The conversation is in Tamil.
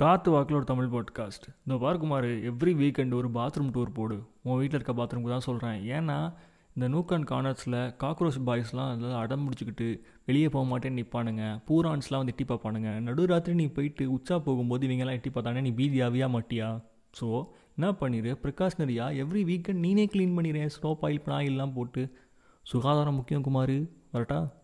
காற்று வாக்கில் ஒரு தமிழ் பாட்காஸ்ட் இந்த பாருக்குமார் எவ்ரி வீக்கெண்ட் ஒரு பாத்ரூம் டூர் போடு. உன் வீட்டில் இருக்க பாத்ரூமுக்கு தான் சொல்கிறேன் ஏன்னா இந்த நூக் அண்ட் கார்னர்ஸில் காக்ரோச் பாய்ஸ்லாம் அதில் அடம் முடிச்சுக்கிட்டு வெளியே போக மாட்டேன்னு நிற்பானுங்க பூரான்ஸ்லாம் வந்து எட்டி பார்ப்பானுங்க. நடுராத்திரி நீ போயிட்டு உச்சா போகும்போது இவங்கெல்லாம் எட்டி பார்த்தானே நீ பீதியாவியா மாட்டியா? ஸோ என்ன பண்ணிடு ப்ரிகாஷனரியாக எவ்ரி வீக்கெண்ட் நீனே க்ளீன் பண்ணிடுறேன் ஸ்னோ ஆயில் ஆயிலெலாம் போட்டு. சுகாதாரம் முக்கியம் குமார். வரட்டா?